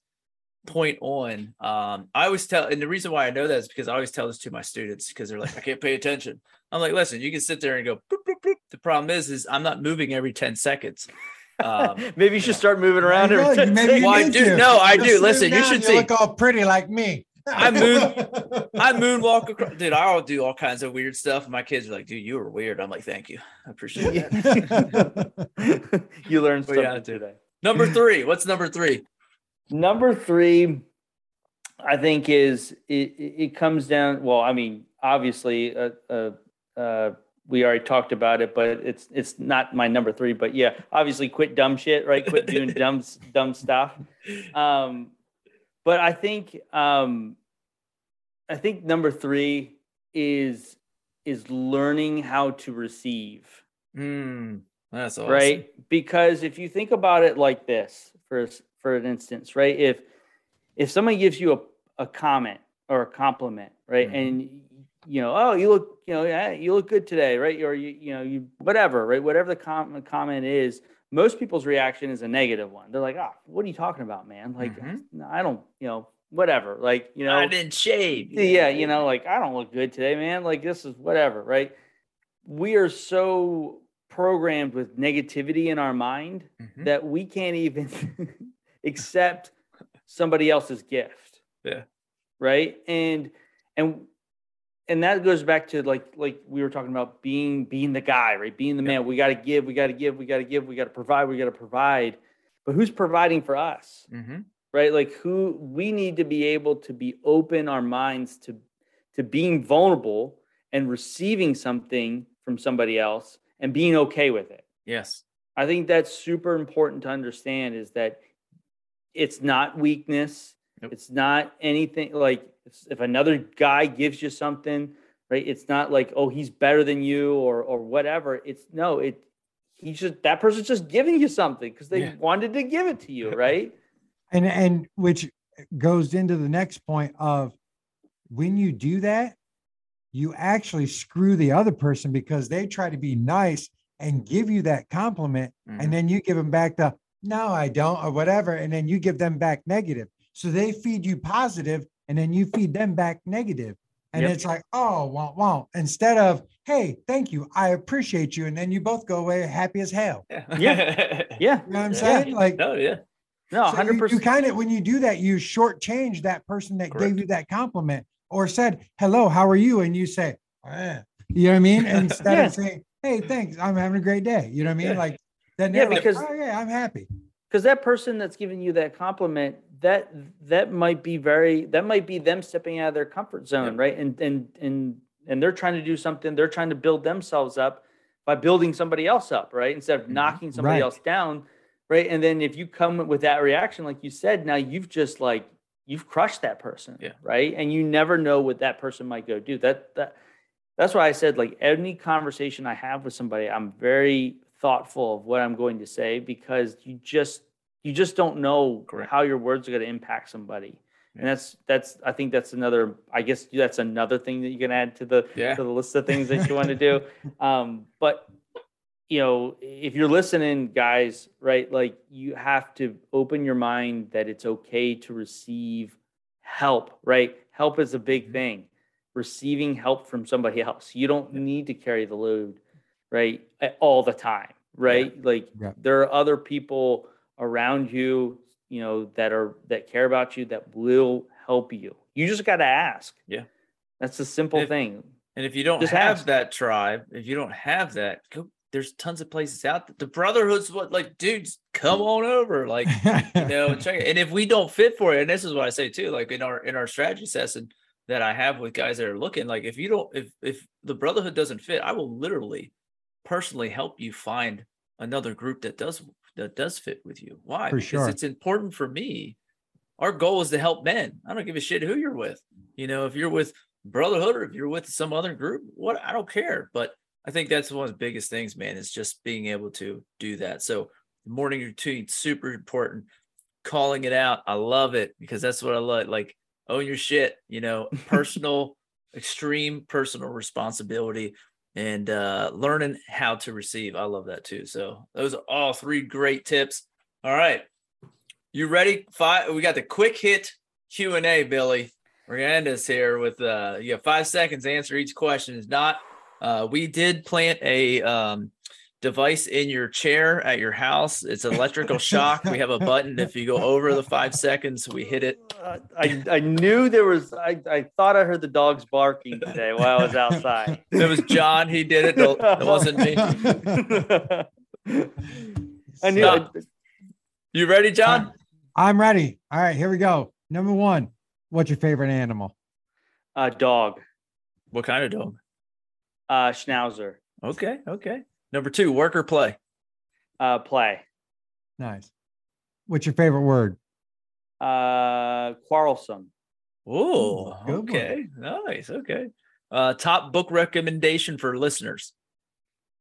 point on. Um, I always tell, and the reason why I know that is because I always tell this to my students because they're like, I can't pay attention. I'm like, listen, you can sit there and go. Boop, boop, boop. The problem is, is I'm not moving every ten seconds. Um, *laughs* maybe you should start moving around. There you every go. 10 Maybe you Well, I do- to. no, I Just do. sit Listen, you down, should see. look all pretty like me. *laughs* I moon- I *laughs* moonwalk across. Dude, I'll do all kinds of weird stuff. And my kids are like, dude, you were weird. I'm like, thank you. I appreciate that. *laughs* you learned something gotta today. number three. What's number three? Number three, I think is it, it it comes down. Well, I mean, obviously, uh, uh, uh, we already talked about it, but it's it's not my number three. But yeah, obviously, quit dumb shit, right? Quit doing dumb dumb stuff. Um, but I think um, I think number three is is learning how to receive Hmm. that's awesome. right? Because if you think about it like this, for for an instance, right? If if somebody gives you a, a comment or a compliment, right, Mhm. and you know, oh, you look, you know, yeah, you look good today, right? Or you, you know, you whatever, right? Whatever the com- comment is, most people's reaction is a negative one. They're like, oh, what are you talking about, man? Like, Mhm. I don't, you know, whatever. Like, you know, I didn't shave. yeah, you know, like I don't look good today, man. Like this is whatever, right? We are so programmed with negativity in our mind Mhm. that we can't even *laughs* accept somebody else's gift. Yeah. Right? And and and that goes back to like like we were talking about being being the guy, right? Being the Yeah. man. We got to give, we got to give, we got to give, we got to provide, we got to provide. But who's providing for us? Mhm. right like who we need to be able to be open our minds to to being vulnerable and receiving something from somebody else and being okay with it Yes. i think that's super important to understand is that it's not weakness Nope. it's not anything like if- another guy gives you something right it's not like oh he's better than you or or whatever it's no it he's just that person's just giving you something because they Yeah. wanted to give it to you right *laughs* and and which goes into the next point of when you do that you actually screw the other person because they try to be nice and give you that compliment Mhm. and then you give them back the no i don't or whatever and then you give them back negative so they feed you positive and then you feed them back negative and Yep. it's like oh won't won't instead of hey thank you i appreciate you and then you both go away happy as hell Yeah. *laughs* Yeah. *laughs* yeah you know what i'm Yeah. saying like no, yeah. no so 100% You, kind of when you do that, you shortchange that person that Correct. gave you that compliment or said, "Hello, how are you?" And you say, "Ah." "You know what I mean?" And *laughs* instead Yeah. of saying, "Hey, thanks, I'm having a great day," you know what I mean? Yeah. Like then Yeah, they're like, because- "Oh yeah, I'm happy." because that person that's giving you that compliment that that might be very that might be them stepping out of their comfort zone Yep. right and and and and they're trying to do something they're trying to build themselves up by building somebody else up right instead of Mhm. knocking somebody Right. else down right and then if you come with that reaction like you said now you've just like you've crushed that person Yeah. right and you never know what that person might go do that that that's why i said like any conversation i have with somebody i'm very thoughtful of what i'm going to say because you just you just don't know Correct. how your words are going to impact somebody Yeah. and that's that's i think that's another i guess that's another thing that you can add to the Yeah. to the list of things that you want to do *laughs* um but you know if you're listening guys right like you have to open your mind that it's okay to receive help right help is a big Mhm. thing receiving help from somebody else you don't need to carry the load right all the time right like Yeah. there are other people around you you know that are that care about you that will help you you just got to ask Yeah. that's a simple If- thing And if you don't Just have ask. that tribe, if you don't have that, go, there's tons of places out. there. The brotherhood's what, like, dudes, come on over, like, you *laughs* know, and check it. And if we don't fit for it, and this is what I say too, like in our in our strategy session that I have with guys that are looking, like, if you don't, if if the brotherhood doesn't fit, I will literally personally help you find another group that does that does fit with you. Why? For because sure. it's important for me. Our goal is to help men. I don't give a shit who you're with. You know, if you're with brotherhood or if you're with some other group, what I don't care. But I think that's one of the biggest things, man, is just being able to do that. So morning routine, super important. Calling it out. I love it because that's what I love. Like own your shit, you know, *laughs* personal, extreme personal responsibility and uh learning how to receive. I love that too. So those are all three great tips. All right. You ready? Five. We got the quick hit Q and A, Billy. We're gonna end this here with uh, you have five seconds to answer each question. Is not. Uh, we did plant a um, device in your chair at your house. It's electrical shock. We have a button. If you go over the five seconds, we hit it. Uh, I, I knew there was, I, I thought I heard the dogs barking today while I was outside. *laughs* It was John. He did it. It wasn't me. I knew Stop. You ready, John? I'm ready. All right, here we go. Number one, what's your favorite animal? a dog, What kind of dog? uh, schnauzer, Okay. Okay. Number two, work or play? uh, play, Nice. What's your favorite word? uh, quarrelsome, Oh, good one. okay. Nice. Okay. Uh, top book recommendation for listeners.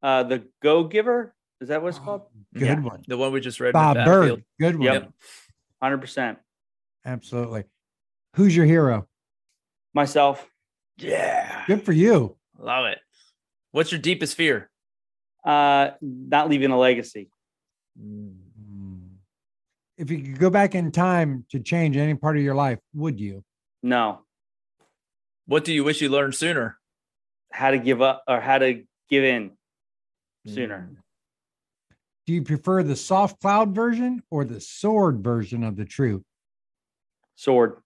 uh, the Go Giver. Is that what it's called? Good Yeah. one. The one we just read. Bob Burg. Good one. Yep. Hundred percent. Absolutely. Who's your hero? Myself, Yeah. Good for you. Love it. What's your deepest fear? Uh, not leaving a legacy. Hmm. If you could go back in time to change any part of your life, would you? No, What do you wish you learned sooner? how to give up or how to give in sooner. Do you prefer the soft cloud version or the sword version of the truth? Sword.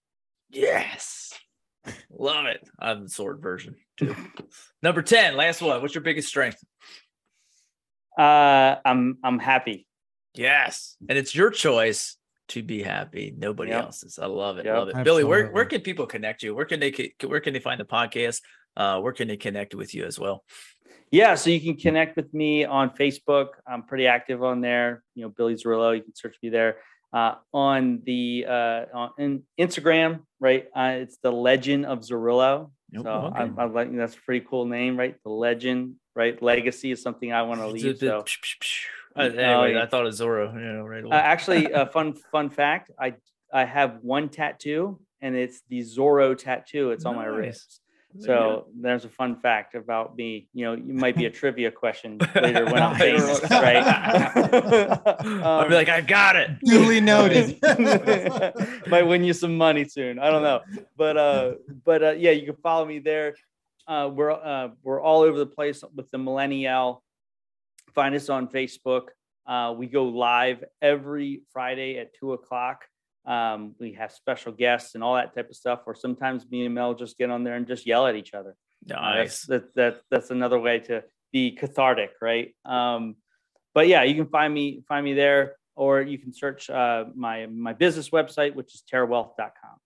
Yes. Love it. I'm the sword version too. *laughs* Number 10, last one. What's your biggest strength? Uh, I'm I'm happy. Yes. And it's your choice to be happy. Nobody Yep. else's. I love it. Yep. Love it. Billy, where, where can people connect you? Where can they where can they find the podcast? Uh, where can they connect with you as well? Yeah, so you can connect with me on Facebook. I'm pretty active on there. You know, Billy Zerillo. You can search me there. Uh, on the uh, on in Instagram, right? Uh, it's the Legend of Zerillo. Nope, So okay. I, I like that's a pretty cool name, right? The Legend, right? Legacy is something I want *laughs* to leave. So Uh, anyway. I thought of Zorro, you know, right away. *laughs* Uh, actually, a fun fun fact: I I have one tattoo, and it's the Zorro tattoo. It's on my Nice. wrist. There you So there's a fun fact about me. You know, you might be a *laughs* trivia question later when I'm famous, right? I'll be like, I got it. Duly noted. might win you some money soon. I don't know, but uh, but uh, yeah, you can follow me there. Uh, we're uh, we're all over the place with the Millennial. Find us on Facebook. Uh, we go live every Friday at two o'clock. Um, we have special guests and all that type of stuff. Or sometimes me and Mel just get on there and just yell at each other. Uh, Nice. that's, that, that, that's another way to be cathartic, right? Um, but yeah, you can find me find me there, or you can search uh, my my business website, which is terrawealth.com.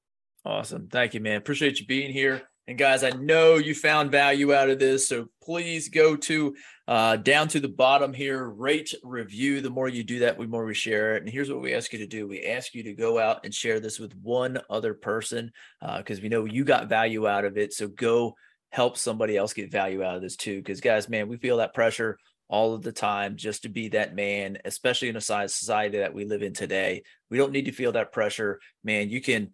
Awesome. Thank you, man. Appreciate you being here. And guys, I know you found value out of this. So please go to uh, down to the bottom here, rate, review. The more you do that, the more we share it. And here's what we ask you to do we ask you to go out and share this with one other person because we know you got value out of it. So go help somebody else get value out of this too. Because, guys, man, we feel that pressure all of the time just to be that man, especially in a society that we live in today. We don't need to feel that pressure. Man, you can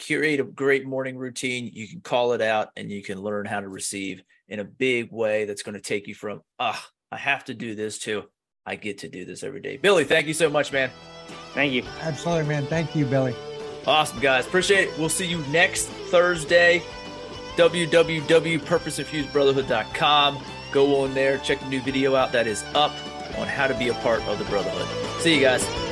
curate a great morning routine. You can call it out and you can learn how to receive in a big way that's going to take you from, ah, I have to do this to, I get to do this every day. Billy, thank you so much, man. Thank you. Absolutely, man. Thank you, Billy. Awesome, guys. Appreciate it. We'll see you next Thursday. www.purposeinfusedbrotherhood.com. Go on there, check the new video out that is up on how to be a part of the Brotherhood. See you guys.